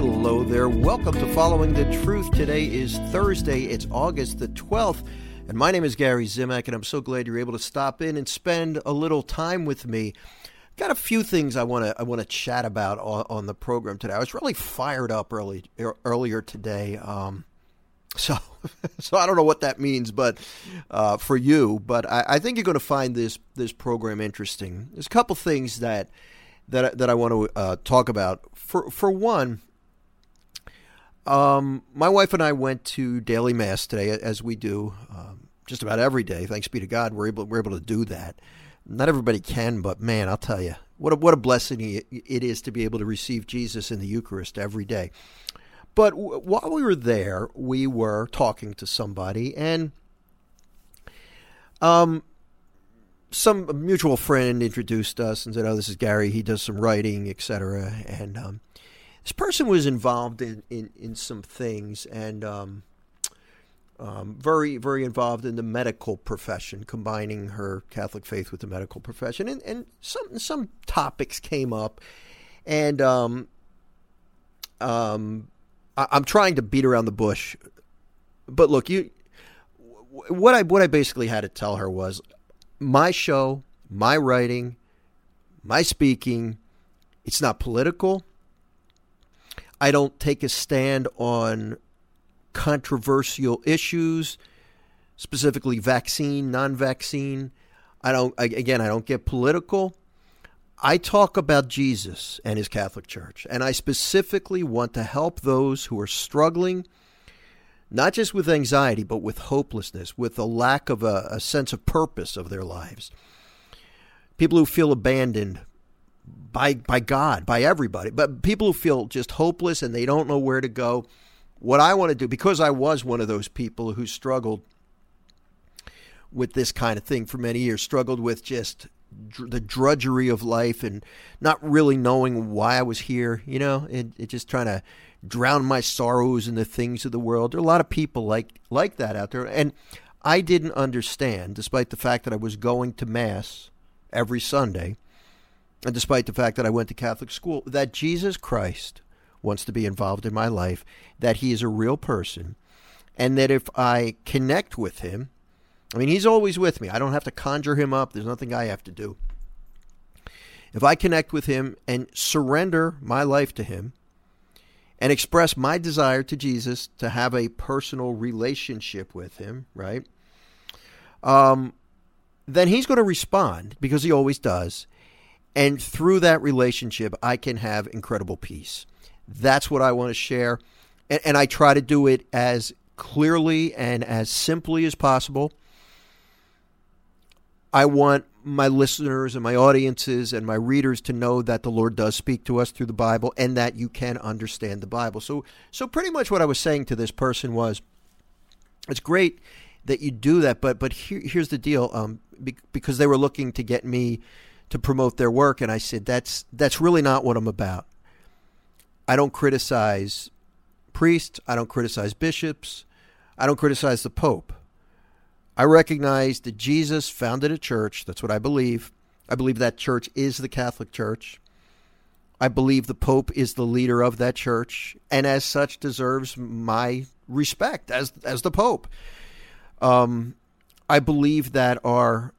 Hello there. Welcome to Following the Truth. Today is Thursday. It's August the 12th. And my name is Gary Zimak, and I'm so glad you're able to stop in and spend a little time with me. Got a few things I want to I want to chat about on, on, the program today. I was really fired up early earlier today. Um, so, so I don't know what that means, but uh, for you, but I, I think you're going to find this this program interesting. There's a couple things that that that I want to uh, talk about. For for one, um, my wife and I went to daily mass today, as we do um, just about every day. Thanks be to God, we're able we're able to do that. Not everybody can, but man, I'll tell you, what a, what a blessing it is to be able to receive Jesus in the Eucharist every day. But w- while we were there, we were talking to somebody, and um, some mutual friend introduced us and said, "Oh, this is Gary. He does some writing, etc." And um, this person was involved in, in, in some things and um, um, very very involved in the medical profession, combining her Catholic faith with the medical profession, and, and some some topics came up, and um, um, I, I'm trying to beat around the bush, but look, you what I what I basically had to tell her was my show, my writing, my speaking, it's not political. I don't take a stand on controversial issues, specifically vaccine, non-vaccine. I don't again, I don't get political. I talk about Jesus and his Catholic Church, and I specifically want to help those who are struggling not just with anxiety, but with hopelessness, with a lack of a, a sense of purpose of their lives. People who feel abandoned by by God, by everybody, but people who feel just hopeless and they don't know where to go. What I want to do, because I was one of those people who struggled with this kind of thing for many years, struggled with just dr- the drudgery of life and not really knowing why I was here, you know, and, and just trying to drown my sorrows in the things of the world. There are a lot of people like like that out there, and I didn't understand, despite the fact that I was going to mass every Sunday, and despite the fact that I went to Catholic school, that Jesus Christ wants to be involved in my life, that He is a real person, and that if I connect with Him, I mean, He's always with me. I don't have to conjure Him up. There's nothing I have to do. If I connect with Him and surrender my life to Him, and express my desire to Jesus to have a personal relationship with him, right? Um, then he's going to respond because he always does. And through that relationship, I can have incredible peace. That's what I want to share. And, and I try to do it as clearly and as simply as possible. I want my listeners and my audiences and my readers to know that the Lord does speak to us through the Bible and that you can understand the Bible. So so pretty much what I was saying to this person was it's great that you do that, but but here, here's the deal um, because they were looking to get me to promote their work and I said that's that's really not what I'm about. I don't criticize priests, I don't criticize bishops, I don't criticize the pope. I recognize that Jesus founded a church. That's what I believe. I believe that church is the Catholic Church. I believe the Pope is the leader of that church, and as such deserves my respect as as the Pope. Um, I believe that our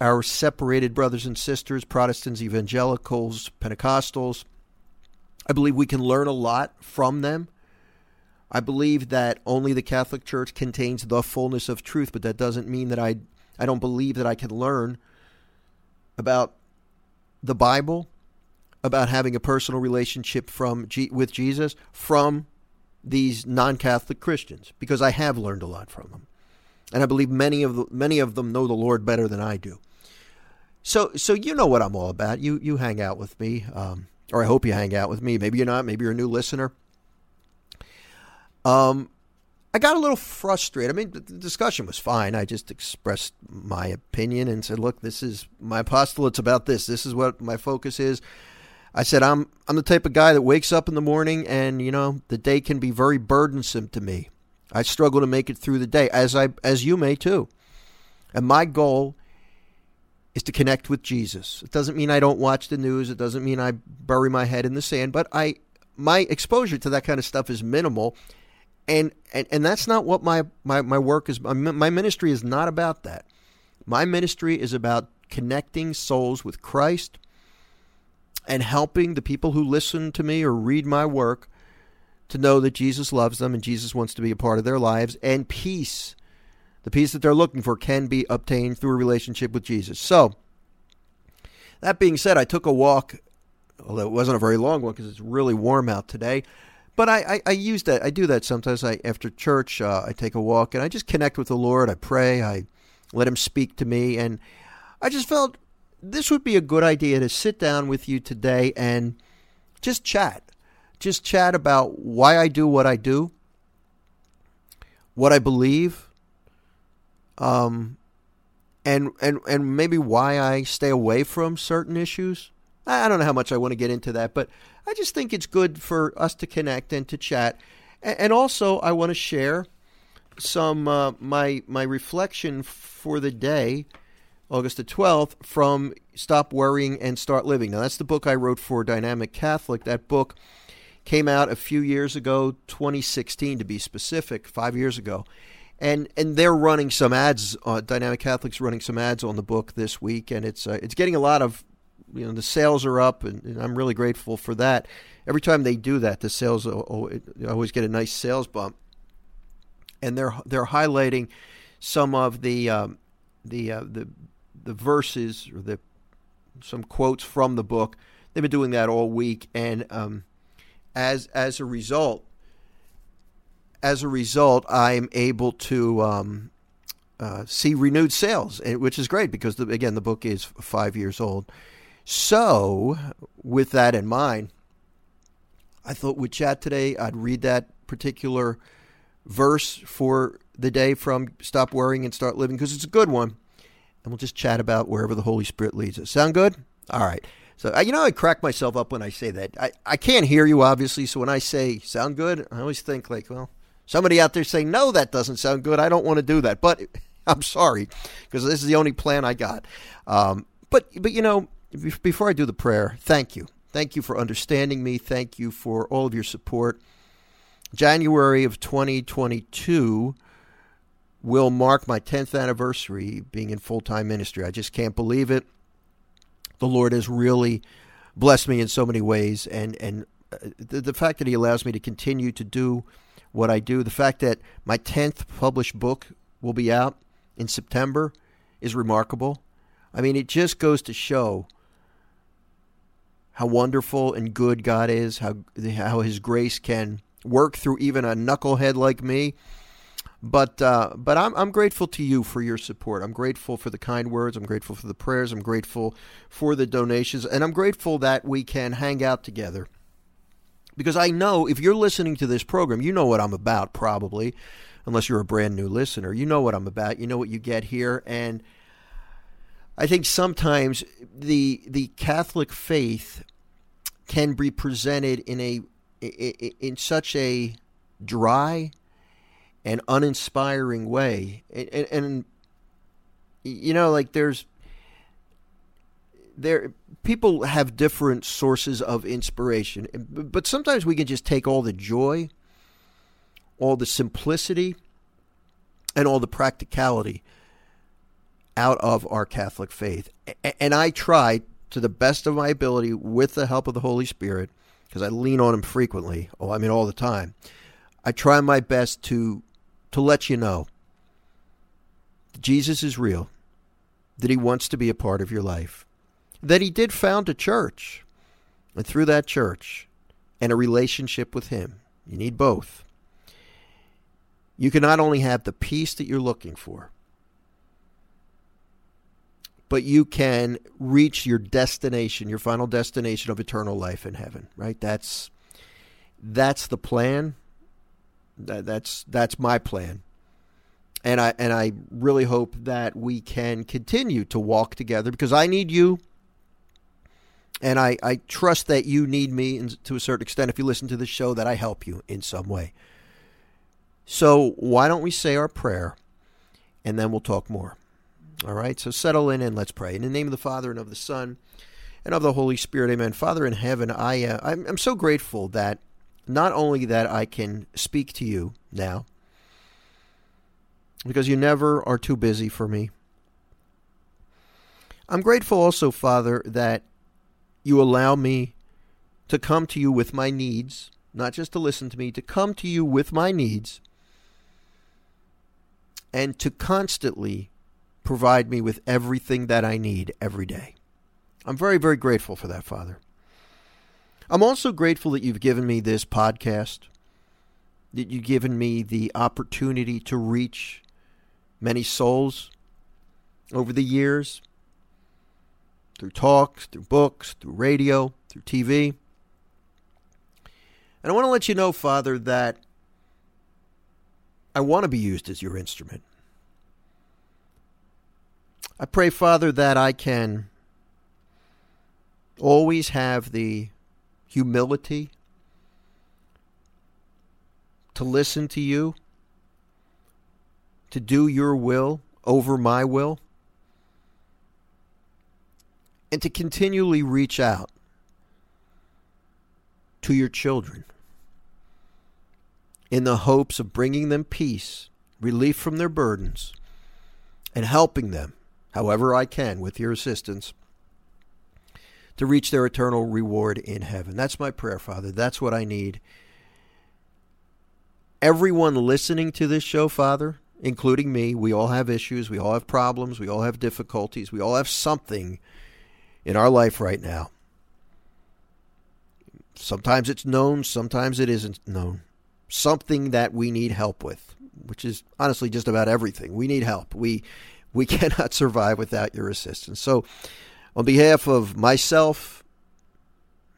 our separated brothers and sisters, Protestants, evangelicals, Pentecostals, I believe we can learn a lot from them. I believe that only the Catholic Church contains the fullness of truth, but that doesn't mean that I I don't believe that I can learn about the Bible, about having a personal relationship from with Jesus from these non-Catholic Christians because I have learned a lot from them. And I believe many of the, many of them know the Lord better than I do. So so you know what I'm all about. You you hang out with me, um, or I hope you hang out with me. Maybe you're not. Maybe you're a new listener. Um, I got a little frustrated. I mean, the discussion was fine. I just expressed my opinion and said, "Look, this is my apostolate's about this. This is what my focus is." I said, "I'm I'm the type of guy that wakes up in the morning and, you know, the day can be very burdensome to me. I struggle to make it through the day, as I as you may too. And my goal is to connect with Jesus. It doesn't mean I don't watch the news. It doesn't mean I bury my head in the sand, but I my exposure to that kind of stuff is minimal, and and, and that's not what my, my, my work is. My ministry is not about that. My ministry is about connecting souls with Christ and helping the people who listen to me or read my work to know that Jesus loves them and Jesus wants to be a part of their lives and peace. The peace that they're looking for can be obtained through a relationship with Jesus. So, that being said, I took a walk, although it wasn't a very long one because it's really warm out today. But I, I, I, use that. I do that sometimes. I after church, uh, I take a walk and I just connect with the Lord. I pray. I let Him speak to me, and I just felt this would be a good idea to sit down with you today and just chat. Just chat about why I do what I do, what I believe, um, and and and maybe why I stay away from certain issues. I don't know how much I want to get into that, but I just think it's good for us to connect and to chat. And also, I want to share some uh, my my reflection for the day August the 12th, from Stop Worrying and Start Living. Now, that's the book I wrote for Dynamic Catholic. That book came out a few years ago, 2016 to be specific, five years ago. And and they're running some ads. Uh, Dynamic Catholic's running some ads on the book this week, and it's uh, it's getting a lot of you know the sales are up, and, and, I'm really grateful for that. Every time they do that, the sales always get a nice sales bump, and they're they're highlighting some of the um, the uh, the the verses or the some quotes from the book. They've been doing that all week, and um, as as a result, as a result, I'm able to um, uh, see renewed sales, eh, which is great because the, again the book is five years old. So, with that in mind, I thought we'd chat today. I'd read that particular verse for the day from Stop Worrying and Start Living because it's a good one and we'll just chat about wherever the Holy Spirit leads us. Sound good? All right. So, you know, I crack myself up when I say that. I, I can't hear you, obviously. So when I say sound good, I always think, like, well, somebody out there saying, no, that doesn't sound good. I don't want to do that. But I'm sorry, because this is the only plan I got. Um, but, but, you know, before I do the prayer, thank you. Thank you for understanding me. Thank you for all of your support. January of 2022 will mark my 10th anniversary being in full time ministry. I just can't believe it. The Lord has really blessed me in so many ways, and and uh, the, the fact that He allows me to continue to do what I do, the fact that my 10th published book will be out in September is remarkable. I mean, it just goes to show how wonderful and good God is, how how His grace can work through even a knucklehead like me but uh, but I'm I'm grateful to you for your support. I'm grateful for the kind words. I'm grateful for the prayers. I'm grateful for the donations, and I'm grateful that we can hang out together. Because I know if you're listening to this program, you know what I'm about, probably, unless you're a brand new listener. You know what I'm about. You know what you get here, and I think sometimes the the Catholic faith can be presented in a in such a dry and uninspiring way. And, and, and, you know, like there's there people have different sources of inspiration, but sometimes we can just take all the joy, all the simplicity, and all the practicality out of our Catholic faith. And I try to the best of my ability with the help of the Holy Spirit because I lean on him frequently. Oh, I mean all the time. I try my best to to let you know that Jesus is real, that he wants to be a part of your life, that he did found a church, and through that church and a relationship with him, you need both. You can not only have the peace that you're looking for, but you can reach your destination, your final destination of eternal life in heaven, right? That's that's the plan. That's that's my plan. And I and I really hope that we can continue to walk together because I need you. And I, I trust that you need me to a certain extent if you listen to the show that I help you in some way. So why don't we say our prayer and then we'll talk more. All right, so settle in and let's pray. In the name of the Father and of the Son and of the Holy Spirit. Amen. Father in heaven, I uh, I'm, I'm so grateful that not only that I can speak to you now, because you never are too busy for me. I'm grateful also, Father, that you allow me to come to you with my needs, not just to listen to me, to come to you with my needs and to constantly provide me with everything that I need every day. I'm very, very grateful for that, Father. I'm also grateful that you've given me this podcast, that you've given me the opportunity to reach many souls over the years through talks, through books, through radio, through TV. And I want to let you know, Father, that I want to be used as your instrument. I pray, Father, that I can always have the humility to listen to you, to do your will over my will, and to continually reach out to your children in the hopes of bringing them peace, relief from their burdens, and helping them, however I can, with your assistance to reach their eternal reward in heaven. That's my prayer, Father. That's what I need. Everyone listening to this show, Father, including me, we all have issues, we all have problems, we all have difficulties, we all have something in our life right now. Sometimes it's known, sometimes it isn't known. Something that we need help with, which is honestly just about everything. We need help. We we cannot survive without your assistance. So on behalf of myself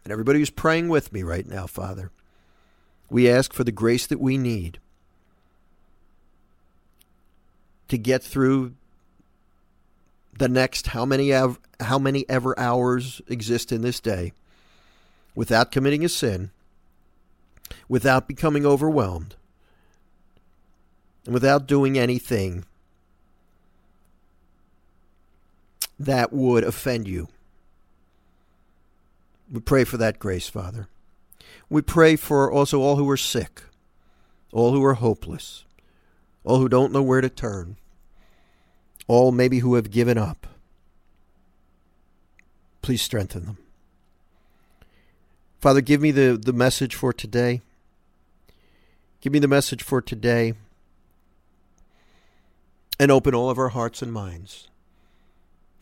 and everybody who's praying with me right now, Father, we ask for the grace that we need to get through the next how many ev- how many ever hours exist in this day without committing a sin, without becoming overwhelmed, and without doing anything that would offend you. We pray for that grace, Father. We pray for also all who are sick, all who are hopeless, all who don't know where to turn, all maybe who have given up. Please strengthen them. Father, give me the, the message for today. Give me the message for today. And open all of our hearts and minds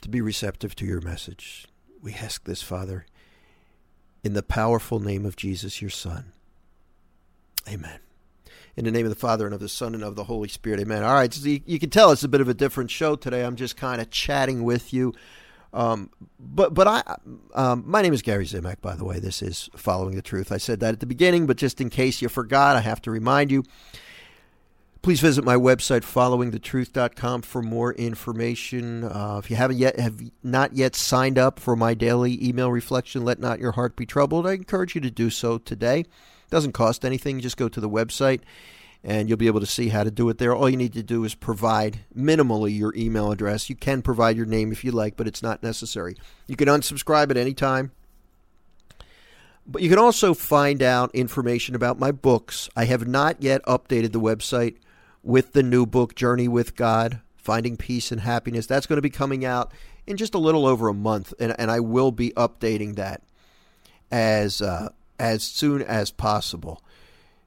to be receptive to your message. We ask this, Father, in the powerful name of Jesus, your Son. Amen. In the name of the Father and of the Son and of the Holy Spirit. Amen. All right, so you, can tell it's a bit of a different show today. I'm just kind of chatting with you. Um, but but I um, my name is Gary Zimak. By the way, this is following the truth. I said that at the beginning, but just in case you forgot, I have to remind you. Please visit my website, followingthetruth.com, for more information. Uh, if you haven't yet, have not yet signed up for my daily email reflection, let not your heart be troubled. I encourage you to do so today. Doesn't cost anything. Just go to the website, and you'll be able to see how to do it there. All you need to do is provide minimally your email address. You can provide your name if you like, but it's not necessary. You can unsubscribe at any time. But you can also find out information about my books. I have not yet updated the website with the new book, Journey with God Finding Peace and Happiness. That's going to be coming out in just a little over a month, and, and I will be updating that as uh, as soon as possible.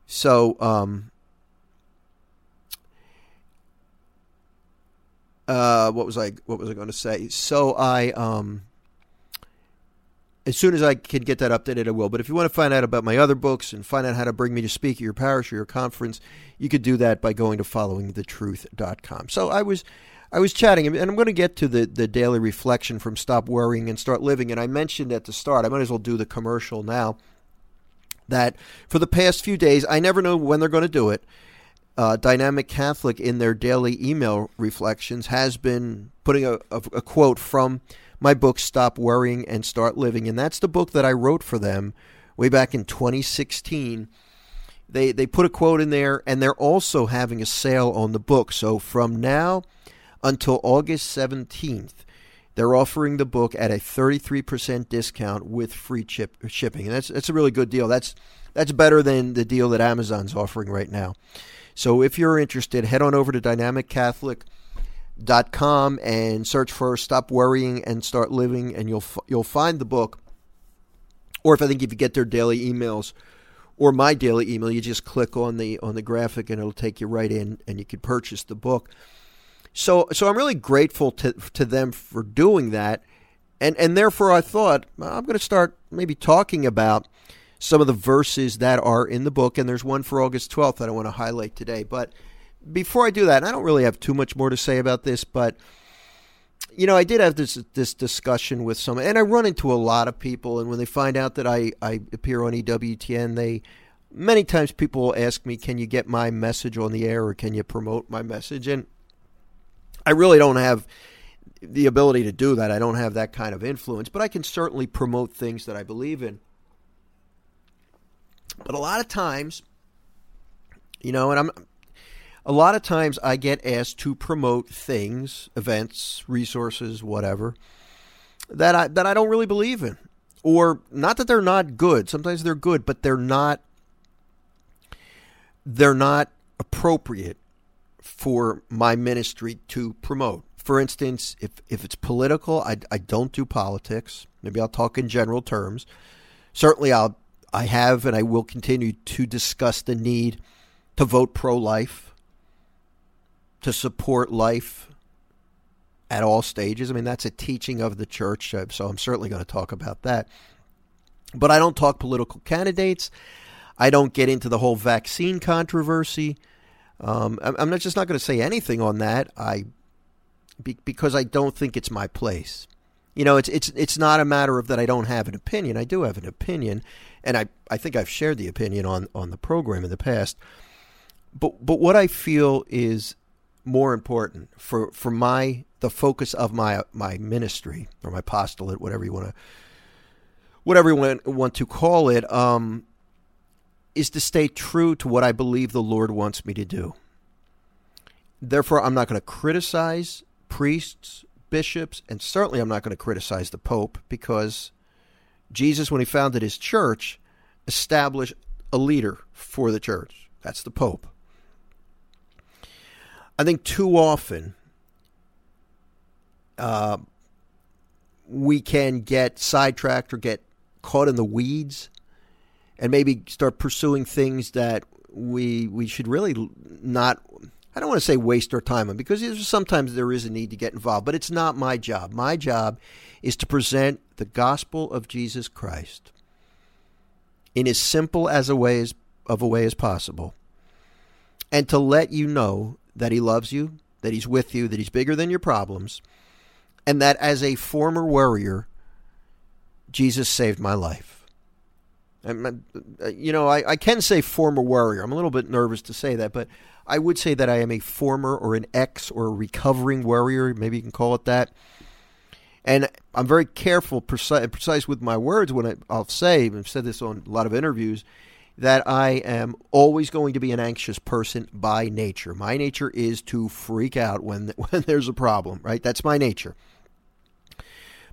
So, um, uh, what was I what was I going to say? So I um, as soon as I can get that updated, I will. But if you want to find out about my other books and find out how to bring me to speak at your parish or your conference, you could do that by going to followingthetruth.com. So I was I was chatting, and I'm going to get to the, the daily reflection from Stop Worrying and Start Living. And I mentioned at the start, I might as well do the commercial now, that for the past few days, I never know when they're going to do it. Uh, Dynamic Catholic, in their daily email reflections, has been putting a, a, a quote from my book, Stop Worrying and Start Living. And that's the book that I wrote for them way back in 2016. They, they put a quote in there, and they're also having a sale on the book. So from now until August 17th, they're offering the book at a 33% discount with free chip, shipping. And that's that's a really good deal. That's that's better than the deal that Amazon's offering right now. So if you're interested, head on over to dynamiccatholic.com and search for Stop Worrying and Start Living and you'll you'll find the book. Or if I think if you get their daily emails or my daily email, you just click on the on the graphic and it'll take you right in and you can purchase the book. So so I'm really grateful to to them for doing that. And and therefore I thought I'm going to start maybe talking about some of the verses that are in the book and there's one for August 12th that I want to highlight today. But before I do that, I don't really have too much more to say about this, but you know, I did have this this discussion with some, and I run into a lot of people, and when they find out that I, I appear on EWTN, they many times people ask me, "Can you get my message on the air, or can you promote my message?" And I really don't have the ability to do that. I don't have that kind of influence, but I can certainly promote things that I believe in. But a lot of times, you know, and I'm a lot of times I get asked to promote things, events, resources, whatever that I that I don't really believe in. Or not that they're not good. Sometimes they're good, but they're not they're not appropriate for my ministry to promote. For instance, if, if it's political, I, I don't do politics. Maybe I'll talk in general terms. Certainly, I'll I have and I will continue to discuss the need to vote pro life, to support life at all stages. I mean, that's a teaching of the church, uh, so I'm certainly going to talk about that. But I don't talk political candidates. I don't get into the whole vaccine controversy. Um, I'm not just not going to say anything on that. I be, because I don't think it's my place. You know, it's it's it's not a matter of that I don't have an opinion. I do have an opinion, and I, I think I've shared the opinion on, on the program in the past. But but what I feel is more important for, for my the focus of my my ministry or my apostolate, whatever you want to whatever you want, want to call it, um, is to stay true to what I believe the Lord wants me to do. Therefore, I'm not going to criticize priests, bishops, and certainly I'm not going to criticize the Pope because Jesus, when he founded his church, established a leader for the church. That's the Pope. I think too often uh, we can get sidetracked or get caught in the weeds and maybe start pursuing things that we we should really not I don't want to say waste our time on because sometimes there is a need to get involved, but it's not my job. My job is to present the gospel of Jesus Christ in as simple as a way as, of a way as possible, and to let you know that He loves you, that He's with you, that He's bigger than your problems, and that as a former warrior, Jesus saved my life. And, uh, you know, I, I can say former warrior. I'm a little bit nervous to say that, but I would say that I am a former or an ex or a recovering warrior. Maybe you can call it that. And I'm very careful, precise, precise with my words when I, I'll say, I've said this on a lot of interviews, that I am always going to be an anxious person by nature. My nature is to freak out when when there's a problem, right? That's my nature.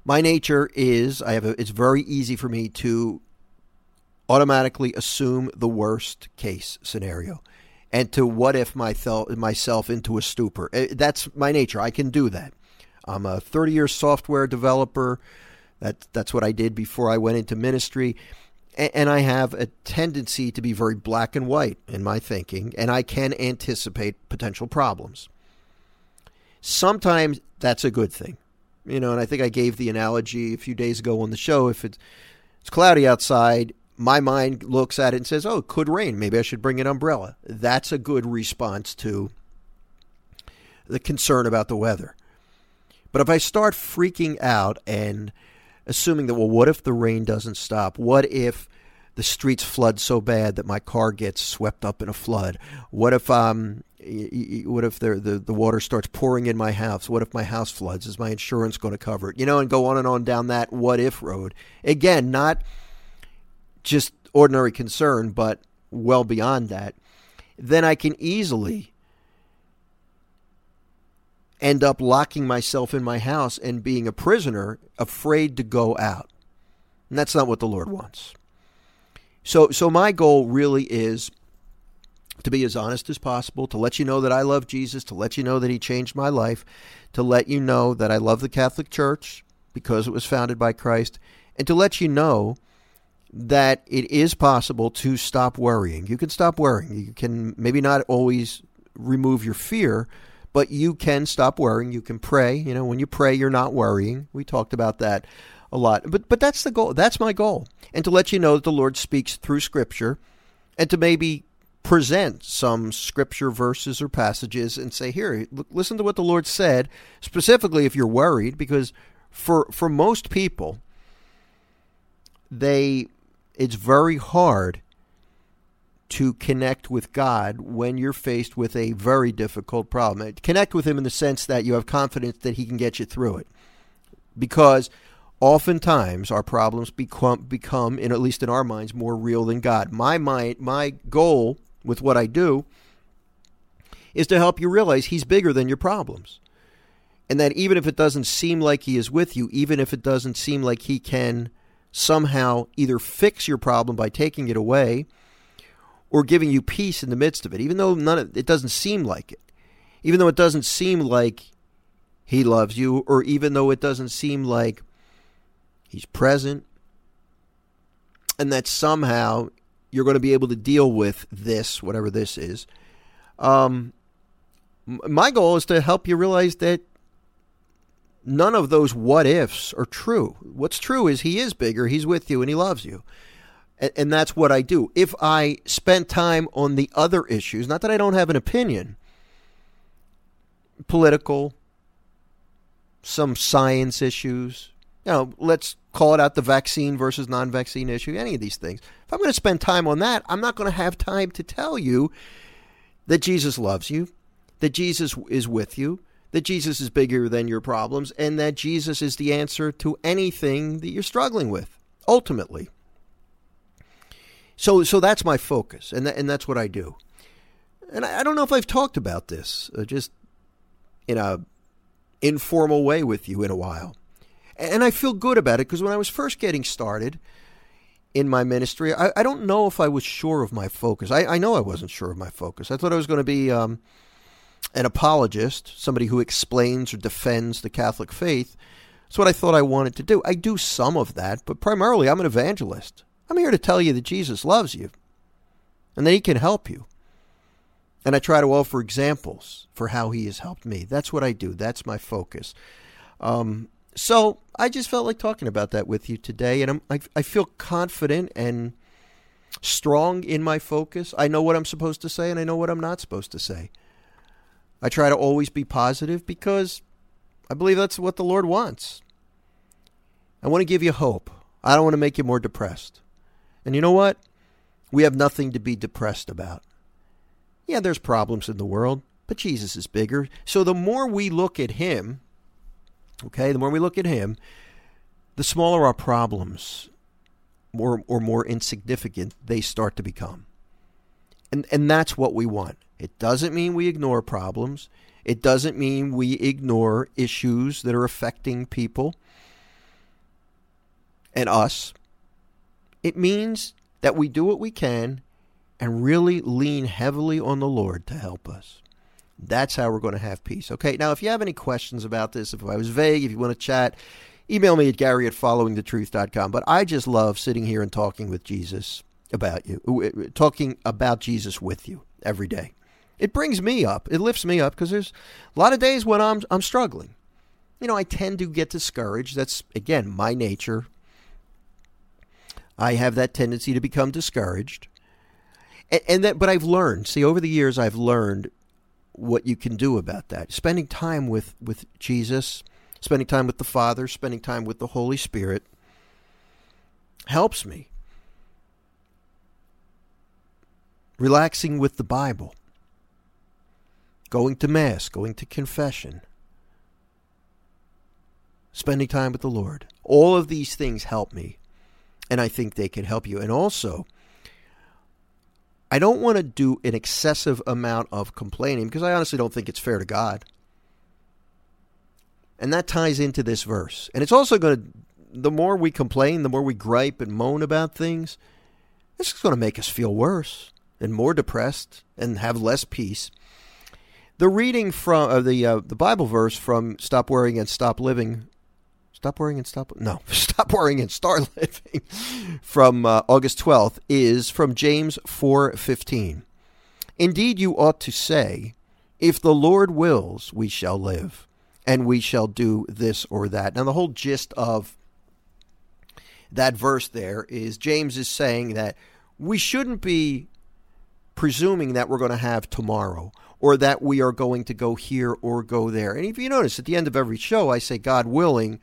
My nature is I have a, it's very easy for me to automatically assume the worst case scenario and to what if myself into a stupor. Eh, that's my nature. I can do that. I'm a 30 year software developer. That, that's what I did before I went into ministry. And I have a tendency to be very black and white in my thinking, and I can anticipate potential problems. Sometimes that's a good thing. You know, and I think I gave the analogy a few days ago on the show. If it's, it's cloudy outside, my mind looks at it and says, oh, it could rain. Maybe I should bring an umbrella. That's a good response to the concern about the weather. But if I start freaking out and assuming that, well, what if the rain doesn't stop? What if the streets flood so bad that my car gets swept up in a flood? What if um, what if the, the the water starts pouring in my house? What if my house floods? Is my insurance going to cover it? You know, and go on and on down that what if road. Again, not just ordinary concern, but well beyond that. Then I can easily end up locking myself in my house and being a prisoner, afraid to go out. And that's not what the Lord wants. So so my goal really is to be as honest as possible, to let you know that I love Jesus, to let you know that he changed my life, to let you know that I love the Catholic Church because it was founded by Christ, and to let you know that it is possible to stop worrying. You can stop worrying. You can maybe not always remove your fear, but you can stop worrying. You can pray. You know, when you pray, you're not worrying. We talked about that a lot. But but that's the goal. That's my goal. And to let you know that the Lord speaks through scripture and to maybe present some scripture verses or passages and say, here, listen to what the Lord said, specifically if you're worried, because for for most people, they it's very hard to connect with God when you're faced with a very difficult problem. Connect with Him in the sense that you have confidence that He can get you through it. Because oftentimes our problems become, become in, at least in our minds, more real than God. My, mind, my goal with what I do is to help you realize He's bigger than your problems. And that even if it doesn't seem like He is with you, even if it doesn't seem like He can somehow either fix your problem by taking it away or giving you peace in the midst of it, even though none of, it doesn't seem like it, even though it doesn't seem like He loves you, or even though it doesn't seem like He's present, and that somehow you're going to be able to deal with this, whatever this is. Um, my goal is to help you realize that none of those what ifs are true. What's true is He is bigger, He's with you, and He loves you. And, and that's what I do. If I spend time on the other issues, not that I don't have an opinion, political, some science issues, you know, let's call it out the vaccine versus non vaccine issue, any of these things. If I'm going to spend time on that, I'm not going to have time to tell you that Jesus loves you, that Jesus is with you, that Jesus is bigger than your problems, and that Jesus is the answer to anything that you're struggling with, ultimately. So, so that's my focus, and, that, and that's what I do. And I, I don't know if I've talked about this uh, just in a informal way with you in a while. And I feel good about it because when I was first getting started in my ministry, I, I, don't know if I was sure of my focus. I, I, know I wasn't sure of my focus. I thought I was going to be um, an apologist, somebody who explains or defends the Catholic faith. That's what I thought I wanted to do. I do some of that, but primarily I'm an evangelist. I'm here to tell you that Jesus loves you and that he can help you. And I try to offer examples for how he has helped me. That's what I do. That's my focus. Um, so I just felt like talking about that with you today, and I'm, I, I feel confident and strong in my focus. I know what I'm supposed to say, and I know what I'm not supposed to say. I try to always be positive because I believe that's what the Lord wants. I want to give you hope. I don't want to make you more depressed. And you know what? We have nothing to be depressed about. Yeah, there's problems in the world, but Jesus is bigger. So the more we look at Him, Okay, the more we look at him, the smaller our problems more or more insignificant they start to become. And and that's what we want. It doesn't mean we ignore problems. It doesn't mean we ignore issues that are affecting people and us. It means that we do what we can and really lean heavily on the Lord to help us. That's how we're going to have peace. Okay, now if you have any questions about this, if I was vague, if you want to chat, email me at gary at followingthetruth.com. But I just love sitting here and talking with Jesus about you, talking about Jesus with you every day. It brings me up. It lifts me up because there's a lot of days when I'm I'm struggling. You know, I tend to get discouraged. That's again my nature. I have that tendency to become discouraged. And, and that but I've learned, see over the years I've learned what you can do about that. Spending time with, with Jesus, spending time with the Father, spending time with the Holy Spirit helps me. Relaxing with the Bible, going to Mass, going to confession, spending time with the Lord. All of these things help me, and I think they can help you. And also, I don't want to do an excessive amount of complaining because I honestly don't think it's fair to God. And that ties into this verse. And it's also going to, the more we complain, the more we gripe and moan about things, is going to make us feel worse and more depressed and have less peace. The reading from uh, the uh, the Bible verse from "Stop Worrying and Stop Living," "Stop Worrying and Stop no, "Stop Worrying and Start Living" from uh, August twelfth is from James four fifteen. Indeed, you ought to say, "If the Lord wills, we shall live, and we shall do this or that." Now, the whole gist of that verse there is James is saying that we shouldn't be presuming that we're going to have tomorrow or that we are going to go here or go there. And if you notice, at the end of every show, I say, God willing,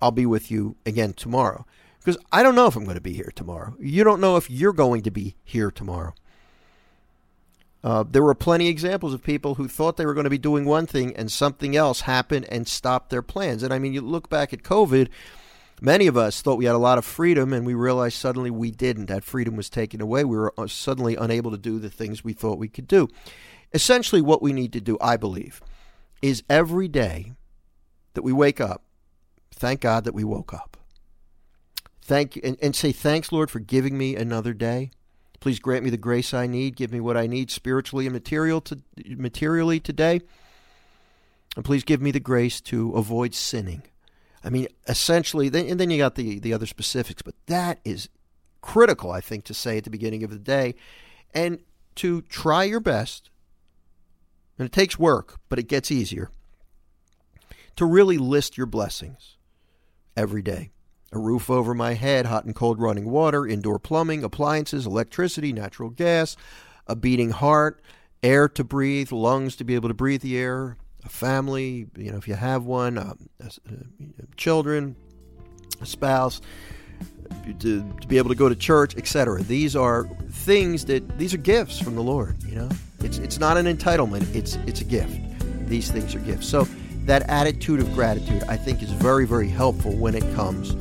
I'll be with you again tomorrow. Because I don't know if I'm going to be here tomorrow. You don't know if you're going to be here tomorrow. Uh, there were plenty of examples of people who thought they were going to be doing one thing and something else happened and stopped their plans. And I mean, you look back at COVID, Many of us thought we had a lot of freedom, and we realized suddenly we didn't. That freedom was taken away. We were uh, suddenly unable to do the things we thought we could do. Essentially, what we need to do, I believe, is every day that we wake up, thank God that we woke up. Thank you, and, and say, Thanks, Lord, for giving me another day. Please grant me the grace I need. Give me what I need spiritually and material to, materially today. And please give me the grace to avoid sinning I mean, essentially, and then you got the, the other specifics, but that is critical, I think, to say at the beginning of the day. And to try your best, and it takes work, but it gets easier, to really list your blessings every day. A roof over my head, hot and cold running water, indoor plumbing, appliances, electricity, natural gas, a beating heart, air to breathe, lungs to be able to breathe the air, a family, you know, if you have one, um, uh, children, a spouse, to, to be able to go to church, etc. These are things that these are gifts from the Lord. You know, it's it's not an entitlement; it's it's a gift. These things are gifts. So that attitude of gratitude, I think, is very very helpful when it comes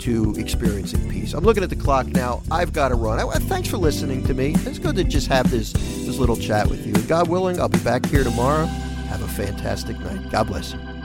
to experiencing peace. I'm looking at the clock now. I've got to run. I, thanks for listening to me. It's good to just have this this little chat with you. God willing, I'll be back here tomorrow. Have a fantastic night. God bless you.